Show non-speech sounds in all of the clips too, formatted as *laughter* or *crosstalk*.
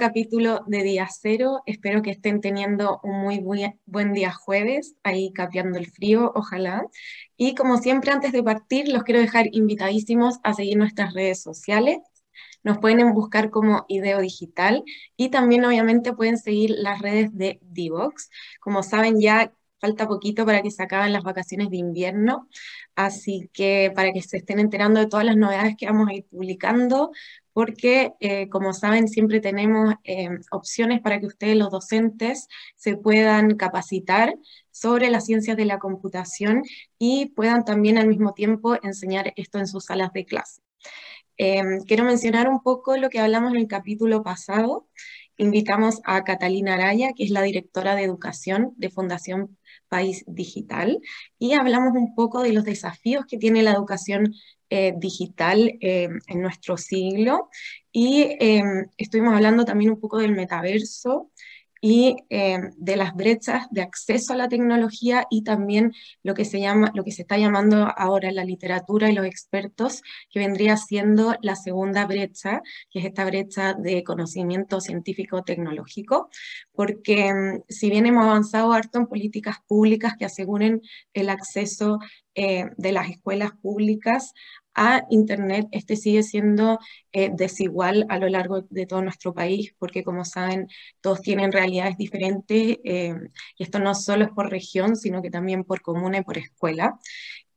capítulo de Día Cero. Espero que estén teniendo un muy buen día jueves, ahí capeando el frío, ojalá. Y como siempre, antes de partir, los quiero dejar invitadísimos a seguir nuestras redes sociales. Nos pueden buscar como Ideo Digital y también obviamente pueden seguir las redes de Divox. Como saben ya falta poquito para que se acaben las vacaciones de invierno, así que para que se estén enterando de todas las novedades que vamos a ir publicando, porque eh, como saben siempre tenemos eh, opciones para que ustedes los docentes se puedan capacitar sobre las ciencias de la computación y puedan también al mismo tiempo enseñar esto en sus salas de clase. Eh, quiero mencionar un poco lo que hablamos en el capítulo pasado. Invitamos a Catalina Araya, que es la directora de educación de Fundación País Digital, y hablamos un poco de los desafíos que tiene la educación eh, digital eh, en nuestro siglo, y eh, estuvimos hablando también un poco del metaverso y eh, de las brechas de acceso a la tecnología y también lo que se llama, lo que se está llamando ahora la literatura y los expertos, que vendría siendo la segunda brecha, que es esta brecha de conocimiento científico-tecnológico, porque mm, si bien hemos avanzado harto en políticas públicas que aseguren el acceso eh, de las escuelas públicas a Internet, este sigue siendo eh, desigual a lo largo de todo nuestro país, porque como saben, todos tienen realidades diferentes, eh, y esto no solo es por región, sino que también por comuna y por escuela.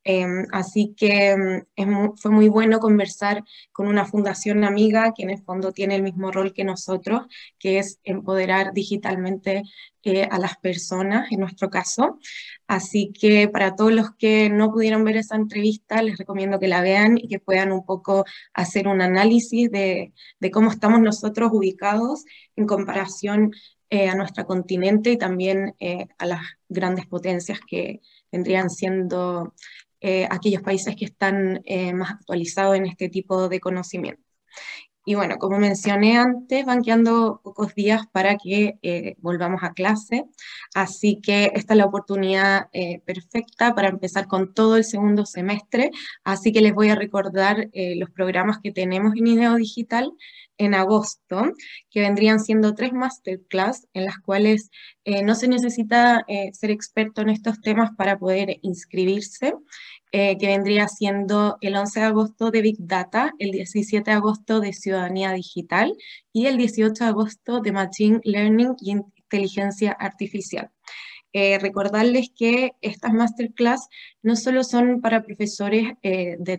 Em, así que em, fue muy bueno conversar con una fundación amiga que en el fondo tiene el mismo rol que nosotros, que es empoderar digitalmente eh, a las personas, en nuestro caso. Así que para todos los que no pudieron ver esa entrevista, les recomiendo que la vean y que puedan un poco hacer un análisis de, cómo estamos nosotros ubicados en comparación eh, a nuestro continente y también eh, a las grandes potencias que vendrían siendo eh, aquellos países que están más actualizados en este tipo de conocimiento. Y bueno, como mencioné antes, van quedando pocos días para que eh, volvamos a clase, así que esta es la oportunidad perfecta para empezar con todo el segundo semestre, así que les voy a recordar los programas que tenemos en IDEO Digital en agosto, que vendrían siendo tres masterclass en las cuales no se necesita ser experto en estos temas para poder inscribirse. Eh, que vendría siendo el 11 de agosto de Big Data, el 17 de agosto de Ciudadanía Digital y el 18 de agosto de Machine Learning y Inteligencia Artificial. Eh, recordarles que estas masterclass no solo son para profesores eh, de,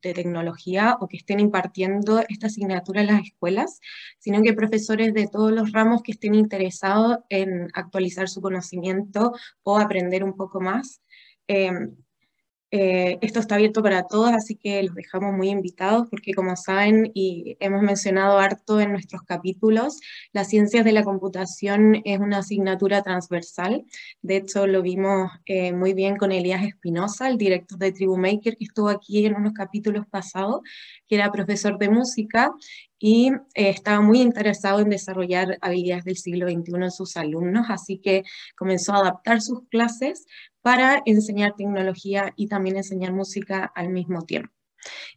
tecnología o que estén impartiendo esta asignatura en las escuelas, sino que profesores de todos los ramos que estén interesados en actualizar su conocimiento o aprender un poco más. Eh, esto está abierto para todos, así que los dejamos muy invitados porque como saben y hemos mencionado harto en nuestros capítulos, las ciencias de la computación es una asignatura transversal. De hecho, lo vimos eh, muy bien con Elías Espinosa, el director de TribuMaker, que estuvo aquí en unos capítulos pasados, que era profesor de música y eh, estaba muy interesado en desarrollar habilidades del siglo XXI en sus alumnos, así que comenzó a adaptar sus clases para enseñar tecnología y también enseñar música al mismo tiempo.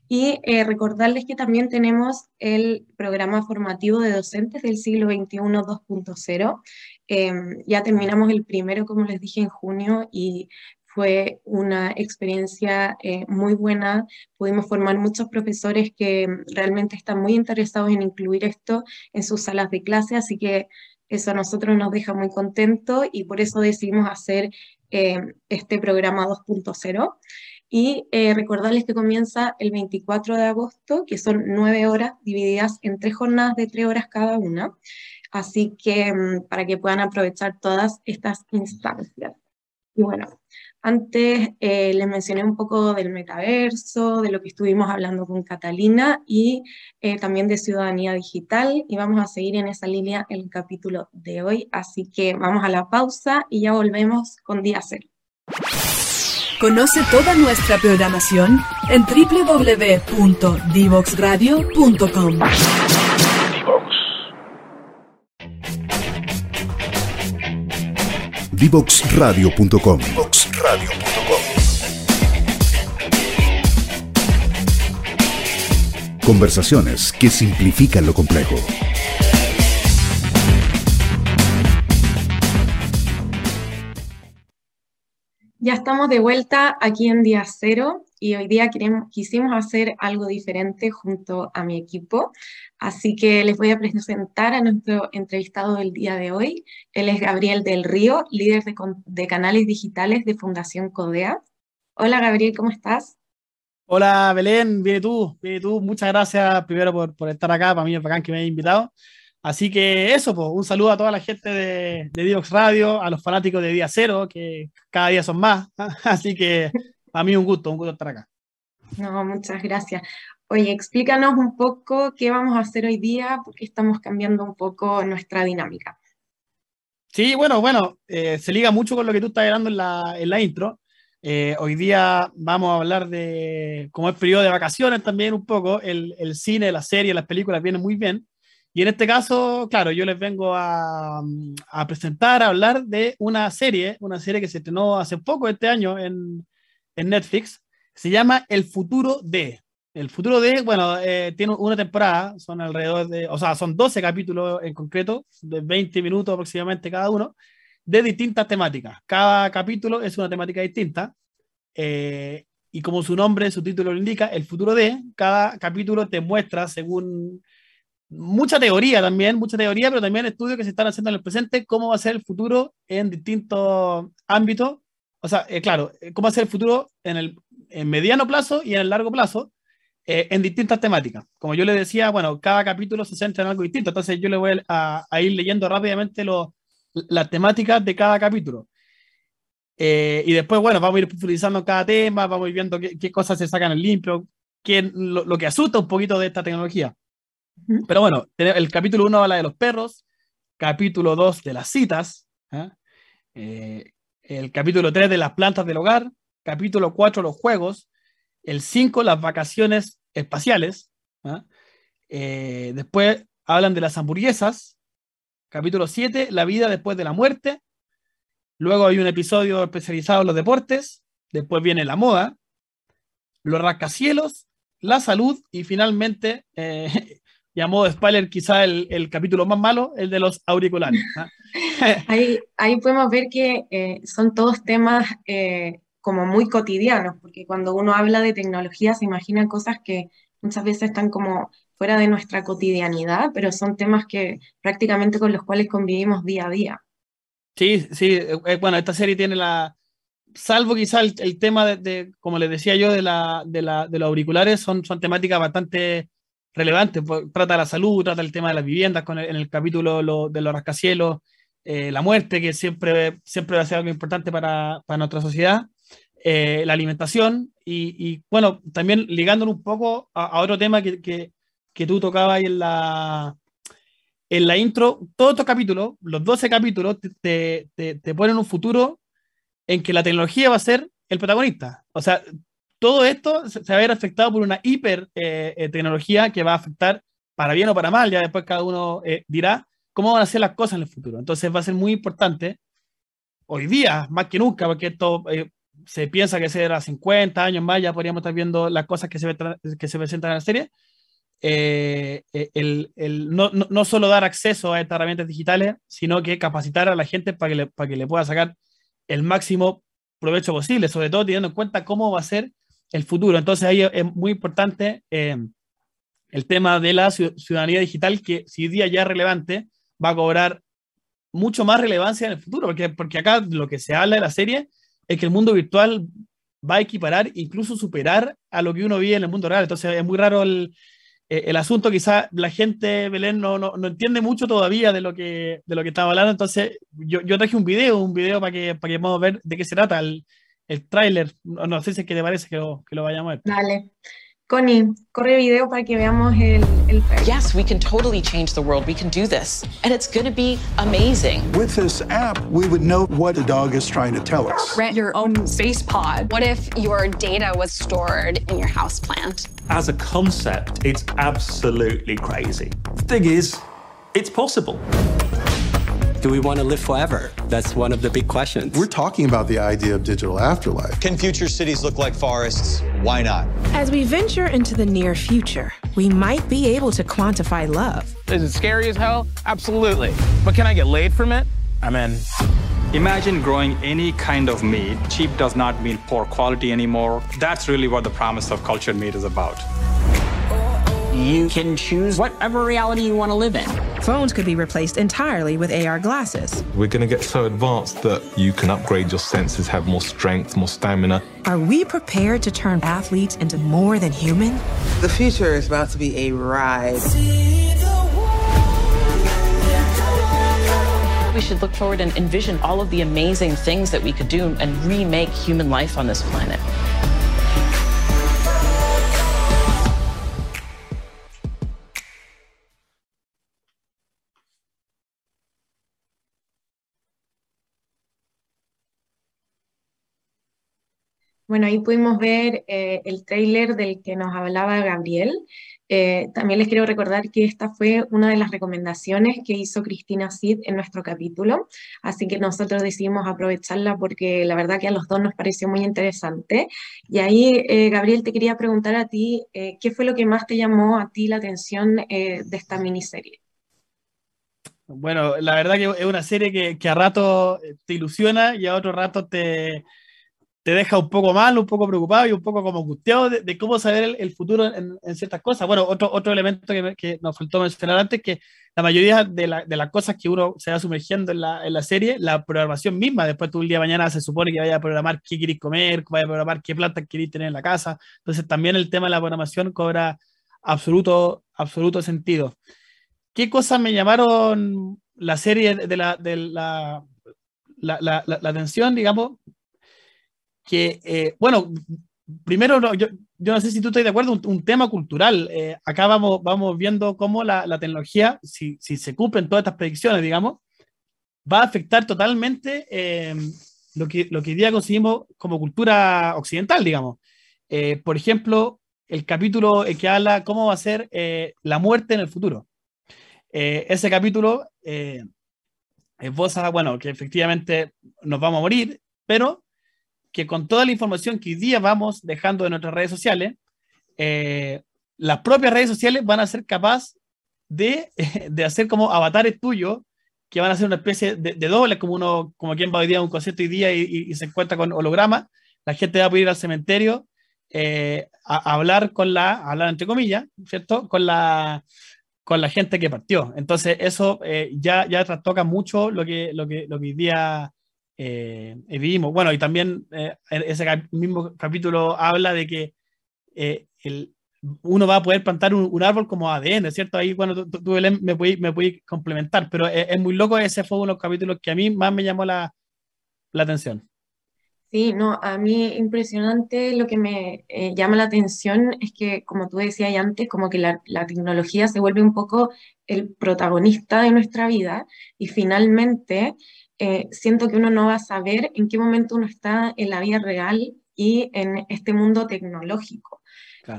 Y eh, recordarles que también tenemos el programa formativo de docentes del siglo XXI 2.0. Em, ya terminamos el primero, como les dije, en junio y fue una experiencia eh, muy buena. Pudimos formar muchos profesores que realmente están muy interesados en incluir esto en sus salas de clase, así que eso a nosotros nos deja muy contentos y por eso decidimos hacer eh, este programa 2.0. Y eh, recordarles que comienza el 24 de agosto, que son nueve horas divididas en tres jornadas de tres horas cada una. Así que mm, para que puedan aprovechar todas estas instancias. Y bueno, antes eh, les mencioné un poco del metaverso, de lo que estuvimos hablando con Catalina y eh, también de ciudadanía digital y vamos a seguir en esa línea el capítulo de hoy. Así que vamos a la pausa y ya volvemos con Día Cero. Conoce toda nuestra programación en www.divoxradio.com. Divoxradio.com. Conversaciones que simplifican lo complejo. Ya estamos de vuelta aquí en día cero y hoy día queremos, quisimos hacer algo diferente junto a mi equipo. Así que les voy a presentar a nuestro entrevistado del día de hoy. Él es Gabriel del Río, líder de, de canales digitales de Fundación Codea. Hola Gabriel, ¿cómo estás? Hola Belén, viene tú, viene tú. Muchas gracias primero por, por, estar acá, para mí es bacán que me hayas invitado. Así que eso, pues, un saludo a toda la gente de, de Divox Radio, a los fanáticos de Día Cero, que cada día son más. *laughs* Así que a mí un gusto, un gusto estar acá. No, muchas gracias. Oye, explícanos un poco qué vamos a hacer hoy día, porque estamos cambiando un poco nuestra dinámica. Sí, bueno, bueno, eh, se liga mucho con lo que tú estás hablando en la, en la intro. Eh, hoy día vamos a hablar de, como es periodo de vacaciones también un poco, el, el cine, las series, las películas vienen muy bien. Y en este caso, claro, yo les vengo a, a, presentar, a hablar de una serie, una serie que se estrenó hace poco este año en, en Netflix. Se llama El futuro de. El futuro de, bueno, eh, tiene una temporada, son alrededor de, o sea, son 12 capítulos en concreto, de 20 minutos aproximadamente cada uno, de distintas temáticas. Cada capítulo es una temática distinta. Eh, y como su nombre, su título lo indica, el futuro de, cada capítulo te muestra según mucha teoría también, mucha teoría, pero también estudios que se están haciendo en el presente, cómo va a ser el futuro en distintos ámbitos. O sea, eh, claro, eh, cómo ser el futuro en el en mediano plazo y en el largo plazo, eh, en distintas temáticas. Como yo le decía, bueno, cada capítulo se centra en algo distinto, entonces yo le voy a, a ir leyendo rápidamente lo, las temáticas de cada capítulo. Eh, y después, bueno, vamos a ir profundizando cada tema, vamos a ir viendo qué, qué cosas se sacan en limpio, qué, lo, lo, que asusta un poquito de esta tecnología. Pero bueno, el capítulo 1 habla de los perros, capítulo 2 de las citas, ¿eh? Eh, el capítulo 3 de las plantas del hogar, capítulo 4 los juegos, el 5 las vacaciones espaciales, ¿eh? después hablan de las hamburguesas, capítulo 7 la vida después de la muerte, luego hay un episodio especializado en los deportes, después viene la moda, los rascacielos, la salud y finalmente eh, *laughs* y a modo de spoiler, quizá el, el, capítulo más malo, el de los auriculares. ¿eh? *laughs* ahí, ahí, podemos ver que eh, son todos temas eh, como muy cotidianos, porque cuando uno habla de tecnología se imagina cosas que muchas veces están como fuera de nuestra cotidianidad, pero son temas que prácticamente con los cuales convivimos día a día. Sí, sí, bueno, esta serie tiene la, salvo quizá el, el tema de, de, como les decía yo, de, la, de, la, de los auriculares, son, son temáticas bastante relevante, pues, trata la salud, trata el tema de las viviendas, con el, en el capítulo lo, de los rascacielos, eh, la muerte, que siempre, siempre va a ser algo importante para, para nuestra sociedad, eh, la alimentación y, y, bueno, también ligándolo un poco a, a otro tema que, que, que, tú tocabas ahí en la, en la intro, todos estos capítulos, los 12 capítulos, te, te, te ponen un futuro en que la tecnología va a ser el protagonista. O sea, todo esto se va a ver afectado por una hiper eh, eh, tecnología que va a afectar para bien o para mal, ya después cada uno eh, dirá cómo van a ser las cosas en el futuro. Entonces va a ser muy importante hoy día, más que nunca, porque esto se piensa que será 50 años más, ya podríamos estar viendo las cosas que se, que se presentan en la serie. El, el no, no, no, solo dar acceso a estas herramientas digitales, sino que capacitar a la gente para que para que le pueda sacar el máximo provecho posible, sobre todo teniendo en cuenta cómo va a ser el futuro. Entonces ahí es muy importante eh, el tema de la ciudadanía digital, que si día ya es relevante, va a cobrar mucho más relevancia en el futuro, porque, porque acá lo que se habla de la serie es que el mundo virtual va a equiparar, incluso superar a lo que uno vive en el mundo real. Entonces es muy raro el, eh, el asunto, quizá la gente, Belén, no, no, no, entiende mucho todavía de lo que, de lo que estaba hablando. Entonces yo, yo traje un video, un video para que, para que podamos ver de qué se trata. El tráiler. No, no, sé si es que te parece que lo, que lo vayamos a ver. Dale. Connie, corre video para que veamos el, el Yes, we can totally change the world. We can do this. And it's going to be amazing. With this app, we would know what the dog is trying to tell us. Rent your own space pod. What if your data was stored in your house plant? As a concept, it's absolutely crazy. The thing is, it's possible. Do we want to live forever? That's one of the big questions. We're talking about the idea of digital afterlife. Can future cities look like forests? Why not? As we venture into the near future, we might be able to quantify love. Is it scary as hell? Absolutely. But can I get laid from it? I'm in. Imagine growing any kind of meat. Cheap does not mean poor quality anymore. That's really what the promise of cultured meat is about. You can choose whatever reality you want to live in. Phones could be replaced entirely with AR glasses. We're going to get so advanced that you can upgrade your senses, have more strength, more stamina. Are we prepared to turn athletes into more than human? The future is about to be a ride. We should look forward and envision all of the amazing things that we could do and remake human life on this planet. Bueno, ahí pudimos ver eh, el tráiler del que nos hablaba Gabriel. Eh, también les quiero recordar que esta fue una de las recomendaciones que hizo Cristina Cid en nuestro capítulo, así que nosotros decidimos aprovecharla porque la verdad que a los dos nos pareció muy interesante. Y ahí, eh, Gabriel, te quería preguntar a ti, ¿qué fue lo que más te llamó a ti la atención de esta miniserie? Bueno, la verdad que es una serie que, que a rato te ilusiona y a otro rato te, te deja un poco mal, un poco preocupado y un poco como angustiado de, cómo saber el, futuro en, ciertas cosas. Bueno, otro, otro elemento que, nos faltó mencionar antes, que la mayoría de, de, las cosas que uno se va sumergiendo en la, en la, serie, la programación misma, después tú un día de mañana se supone que vaya a programar qué quieres comer, vaya a programar qué plantas quieres tener en la casa. Entonces también el tema de la programación cobra absoluto, absoluto sentido. ¿Qué cosas me llamaron la serie de la, de la, la, la, la atención, digamos, que, eh, bueno, primero, yo, yo, no sé si tú estás de acuerdo, un, tema cultural. Eh, acá vamos, vamos viendo cómo la, la tecnología, si, si, se cumplen todas estas predicciones, digamos, va a afectar totalmente eh, lo, que, lo que hoy día conseguimos como cultura occidental, digamos. por ejemplo, el capítulo que habla cómo va a ser la muerte en el futuro. ese capítulo esboza, bueno, que efectivamente nos vamos a morir, pero que con toda la información que hoy día vamos dejando en nuestras redes sociales, eh, las propias redes sociales van a ser capaces de, *laughs* de, hacer como avatares tuyos que van a ser una especie de, doble, como uno, como quien va hoy día a un concierto hoy día y, se encuentra con holograma, la gente va a poder ir al cementerio eh, a, hablar con la, hablar entre comillas, ¿cierto? Con la, con la gente que partió. Entonces, eso eh, ya, ya trastoca mucho lo que, lo que, lo que hoy día eh, vivimos. Bueno, y también eh, ese mismo capítulo habla de que eh, el, uno va a poder plantar un, árbol como ADN, ¿cierto? Ahí, bueno, tú, me puedes me complementar, pero es, muy loco, ese fue uno de los capítulos que a mí más me llamó la, la atención. Sí, no, a mí impresionante lo que me eh, llama la atención es que, como tú decías antes, como que la, la, tecnología se vuelve un poco el protagonista de nuestra vida y finalmente eh, siento que uno no va a saber en qué momento uno está en la vida real y en este mundo tecnológico.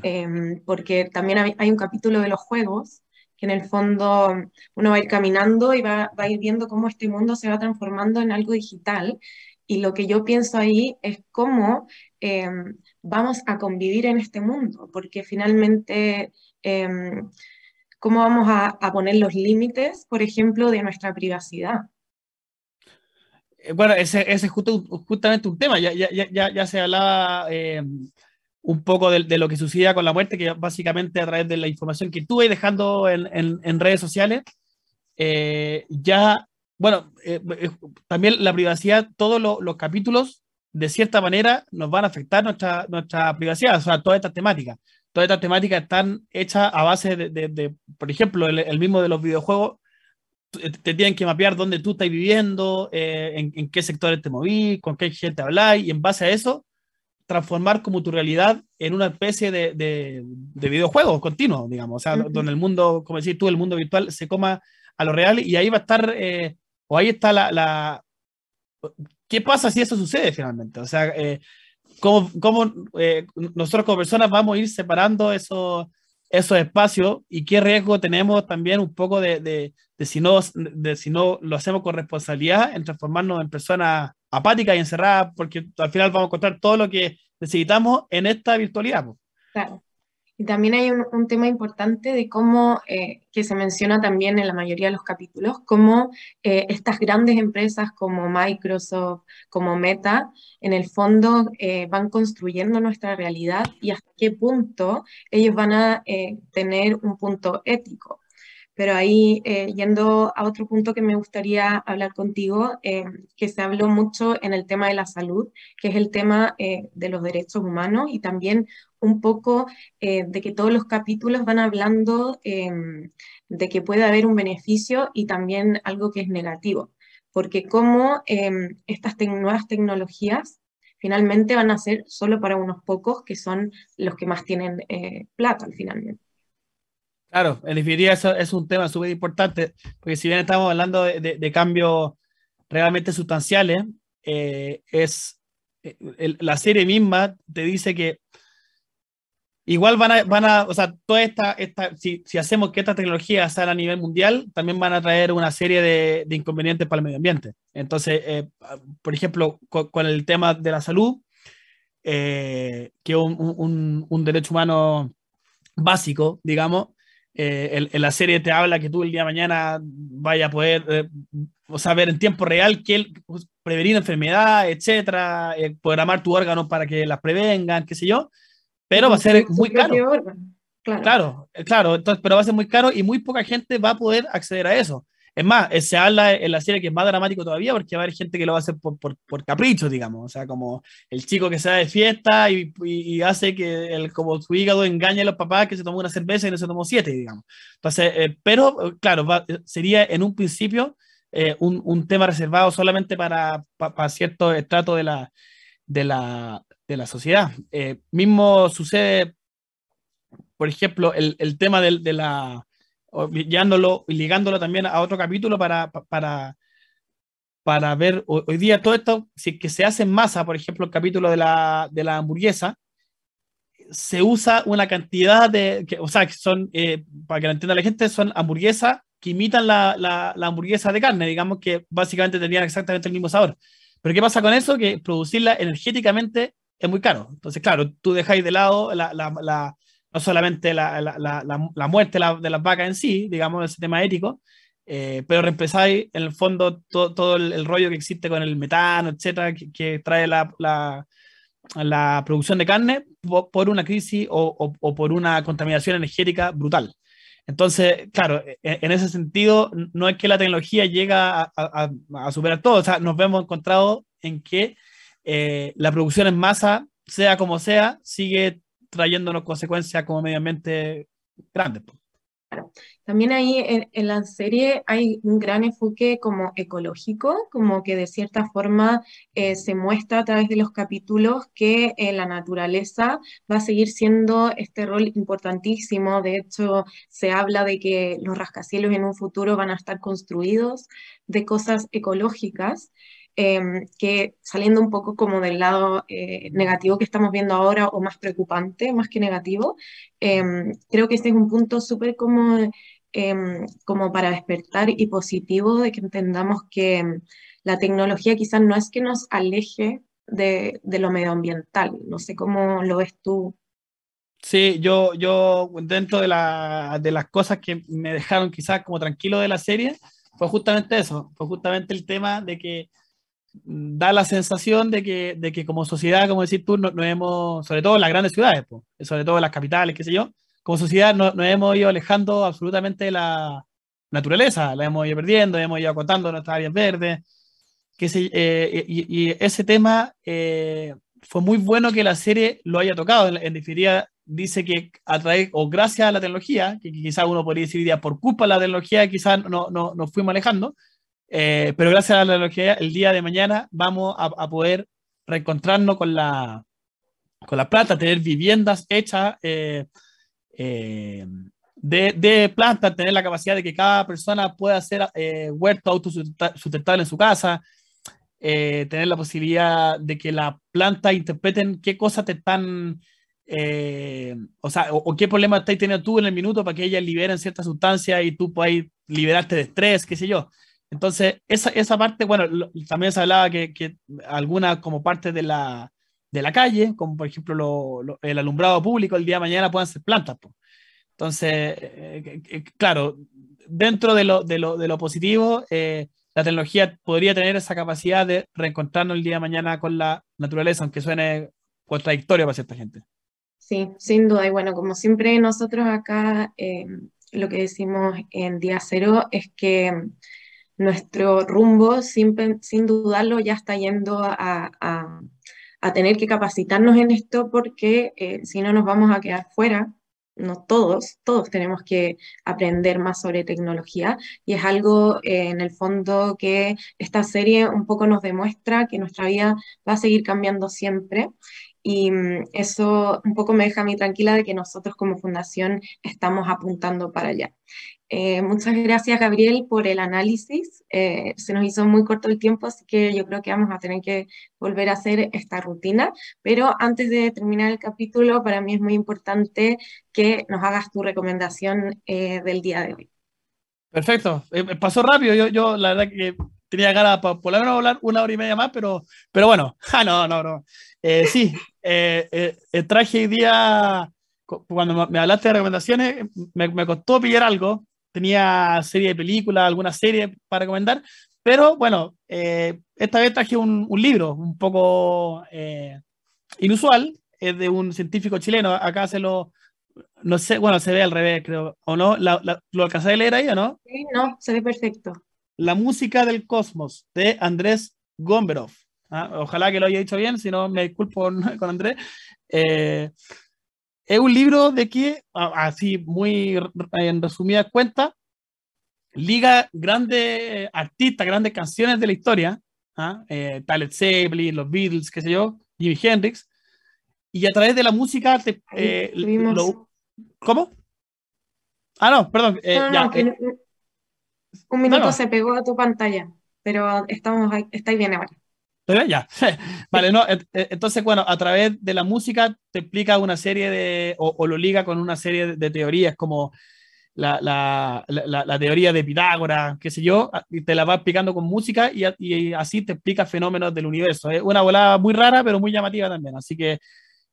Em, porque también hay, un capítulo de los juegos que en el fondo uno va a ir caminando y va, va, a ir viendo cómo este mundo se va transformando en algo digital. Y lo que yo pienso ahí es cómo em, vamos a convivir en este mundo, porque finalmente, em, cómo vamos a, a poner los límites, por ejemplo, de nuestra privacidad. Eh, bueno, ese, ese es justo, justamente un tema. Ya, ya, ya, ya se hablaba eh, un poco de, de, lo que sucedía con la muerte, que básicamente a través de la información que estuve dejando en, en, en redes sociales, eh, ya, bueno, también la privacidad, todos los capítulos, de cierta manera, nos van a afectar nuestra, nuestra privacidad, o sea, todas estas temáticas. Todas estas temáticas están hechas a base de, de, de por ejemplo, el, el mismo de los videojuegos te tienen que mapear dónde tú estás viviendo, eh, en, qué sectores te movís, con qué gente habláis, y en base a eso, transformar como tu realidad en una especie de, de, de videojuego continuo, digamos, o sea, donde el mundo, como decís tú, el mundo virtual se coma a lo real y ahí va a estar, eh, o ahí está la, la, ¿Qué pasa si eso sucede finalmente? O sea, eh, ¿cómo, cómo nosotros como personas vamos a ir separando esos esos espacios y qué riesgo tenemos también un poco de, de, de, si, no, de si no lo hacemos con responsabilidad en transformarnos en personas apáticas y encerradas, porque al final vamos a encontrar todo lo que necesitamos en esta virtualidad. Claro. Y también hay un, tema importante de cómo, eh, que se menciona también en la mayoría de los capítulos, cómo eh, estas grandes empresas como Microsoft, como Meta, en el fondo eh, van construyendo nuestra realidad y hasta qué punto ellos van a tener un punto ético. Pero ahí, yendo a otro punto que me gustaría hablar contigo, que se habló mucho en el tema de la salud, que es el tema de los derechos humanos y también un poco eh, de que todos los capítulos van hablando em, de que puede haber un beneficio y también algo que es negativo, porque como em, estas nuevas tecnologías finalmente van a ser solo para unos pocos que son los que más tienen eh, plata al finalmente. Claro, definitiva eso es un tema súper importante, porque si bien estamos hablando de, cambios realmente sustanciales, eh, es la serie misma te dice que Igual van a, van a, o sea, toda esta, esta si, si, hacemos que esta tecnología sea a nivel mundial, también van a traer una serie de, de inconvenientes para el medio ambiente. Entonces, eh, por ejemplo, con, el tema de la salud, eh, que es un, un, un, derecho humano básico, digamos, eh, en, la serie te habla que tú el día de mañana vaya a poder o saber en tiempo real que pues, prevenir enfermedad, etcétera, programar tu órgano para que las prevengan, qué sé yo pero va a ser muy caro. Claro. claro, claro, entonces, pero va a ser muy caro y muy poca gente va a poder acceder a eso. Es más, eh, se habla en la serie que es más dramático todavía porque va a haber gente que lo va a hacer por, capricho, digamos. O sea, como el chico que se da de fiesta y, hace que el, como su hígado engañe a los papás que se tomó una cerveza y no se tomó siete, digamos. Entonces, eh, pero claro, sería en un principio eh, un, tema reservado solamente para, para, cierto estrato de la, de la, sociedad. Eh, mismo sucede, por ejemplo, el, el tema de, de la, ligándolo, ligándolo también a otro capítulo para, para, para ver hoy día todo esto, si que se hace en masa, por ejemplo, el capítulo de la, de la hamburguesa, se usa una cantidad de, que, o sea, que son, eh, para que lo entienda la gente, son hamburguesas que imitan la, la, la, hamburguesa de carne, digamos que básicamente tenían exactamente el mismo sabor. Pero ¿qué pasa con eso? Que producirla energéticamente es muy caro. Entonces, claro, tú dejáis de lado la, la, la, no solamente la, muerte de las vacas en sí, digamos, ese tema ético, eh, pero reemplazáis en el fondo todo, todo el, rollo que existe con el metano, etcétera, que, trae la, la, producción de carne por, una crisis o, o, por una contaminación energética brutal. Entonces, claro, e, e, en, ese sentido, no es que la tecnología llega a, a, a superar todo, o sea, nos vemos encontrados en que eh, la producción en masa, sea como sea, sigue trayéndonos consecuencias como medio ambiente grandes. También ahí en, la serie hay un gran enfoque como ecológico, como que de cierta forma eh, se muestra a través de los capítulos que eh, la naturaleza va a seguir siendo este rol importantísimo. De hecho, se habla de que los rascacielos en un futuro van a estar construidos de cosas ecológicas. Em, que saliendo un poco como del lado eh, negativo que estamos viendo ahora, o más preocupante, más que negativo, em, creo que este es un punto súper como, em, como para despertar y positivo de que entendamos que la tecnología quizás no es que nos aleje de, de lo medioambiental, no sé cómo lo ves tú. Sí, yo, yo dentro de, la, de las cosas que me dejaron quizás como tranquilo de la serie, fue justamente eso, fue justamente el tema de que da la sensación de que, de que como sociedad, como decir tú, nos no hemos, sobre todo en las grandes ciudades, sobre todo en las capitales, qué sé yo, como sociedad nos no hemos ido alejando absolutamente la naturaleza, la hemos ido perdiendo, hemos ido acotando nuestras áreas verdes, que se, eh, y, ese tema eh, fue muy bueno que la serie lo haya tocado, en, definitiva dice que a través, o gracias a la tecnología, que quizás uno podría decir por culpa de la tecnología quizás no, no, nos fuimos alejando, eh, pero gracias a la tecnología, el día de mañana vamos a, poder reencontrarnos con la, con la planta, tener viviendas hechas eh, eh, de, de plantas, tener la capacidad de que cada persona pueda hacer huerto autosustentable en su casa, tener la posibilidad de que la planta interpreten qué cosas te están, o sea, o, qué problema estás teniendo tú en el minuto para que ellas liberen ciertas sustancias y tú puedas liberarte de estrés, qué sé yo. Entonces, esa, esa parte, bueno, también se hablaba que, que alguna como parte de la, de la calle, como por ejemplo el alumbrado público el día de mañana puedan ser plantas. Entonces, eh, eh, claro, dentro de lo, de lo, de lo positivo, la tecnología podría tener esa capacidad de reencontrarnos el día de mañana con la naturaleza, aunque suene contradictorio para cierta gente. Sí, sin duda. Y bueno, como siempre nosotros acá lo que decimos en día cero es que nuestro rumbo, sin, sin dudarlo, ya está yendo a, a, tener que capacitarnos en esto porque eh, si no nos vamos a quedar fuera. No todos, todos tenemos que aprender más sobre tecnología y es algo eh, en el fondo que esta serie un poco nos demuestra que nuestra vida va a seguir cambiando siempre y mm, eso un poco me deja a mí tranquila de que nosotros como fundación estamos apuntando para allá. Eh, muchas gracias, Gabriel, por el análisis. Eh, se nos hizo muy corto el tiempo, así que yo creo que vamos a tener que volver a hacer esta rutina. Pero antes de terminar el capítulo, para mí es muy importante que nos hagas tu recomendación eh, del día de hoy. Perfecto. pasó rápido. Yo, yo, la verdad que tenía ganas para por lo menos hablar una hora y media más, pero, pero bueno, *laughs* ah, no, no, no. sí, traje hoy día cuando me hablaste de recomendaciones, me, me, costó pillar algo, tenía serie de películas, alguna serie para recomendar, pero bueno, eh, esta vez traje un, un libro un poco eh, inusual, es de un científico chileno, acá se lo, no sé, bueno, se ve al revés, creo, ¿o no? ¿Lo alcanzé a leer ahí o no? Sí, no, se ve perfecto. La música del cosmos, de Andrés Gomberov. ¿ah? Ojalá que lo haya dicho bien, si no me disculpo *laughs* con Andrés. Eh, es un libro de que, así muy en resumidas cuentas, liga grandes artistas, grandes canciones de la historia, ¿ah? eh, Zeppelin, los Beatles, qué sé yo, Jimi Hendrix, y a través de la música te, eh, ¿Cómo? Ah, no, perdón. Eh, eh, un minuto se pegó a tu pantalla, pero estamos ahí, estáis bien ahora. Ya. *laughs* vale, no. Entonces, bueno, a través de la música te explica una serie de, o, lo liga con una serie de, teorías como la, la, la, teoría de Pitágoras, qué sé yo, y te la va explicando con música y, y, así te explica fenómenos del universo. Es una volada muy rara, pero muy llamativa también. Así que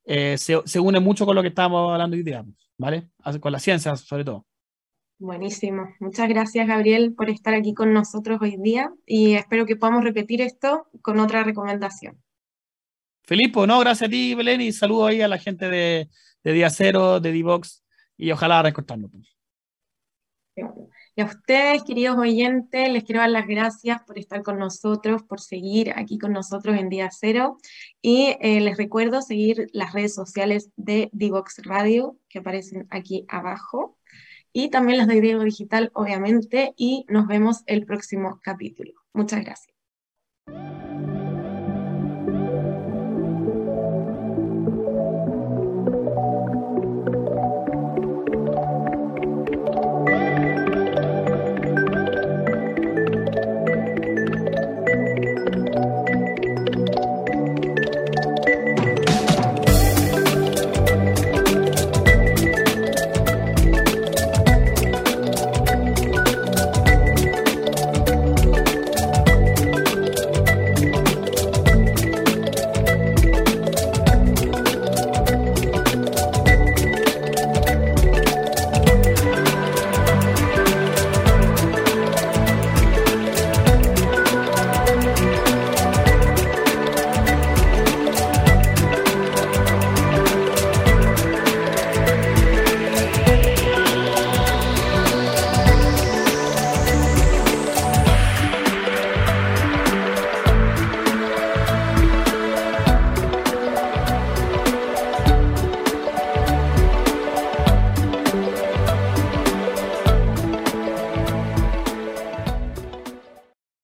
eh, se, se, une mucho con lo que estábamos hablando hoy día, ¿vale? Con la ciencia, sobre todo. Buenísimo. Muchas gracias, Gabriel, por estar aquí con nosotros hoy día y espero que podamos repetir esto con otra recomendación. Felipe, no, gracias a ti, Belén, y saludo ahí a la gente de, de Día Cero, de Divox, y ojalá recortando. Y a ustedes, queridos oyentes, les quiero dar las gracias por estar con nosotros, por seguir aquí con nosotros en Día Cero. Y eh, les recuerdo seguir las redes sociales de Divox Radio, que aparecen aquí abajo y también las de Diego Digital, obviamente, y nos vemos el próximo capítulo. Muchas gracias.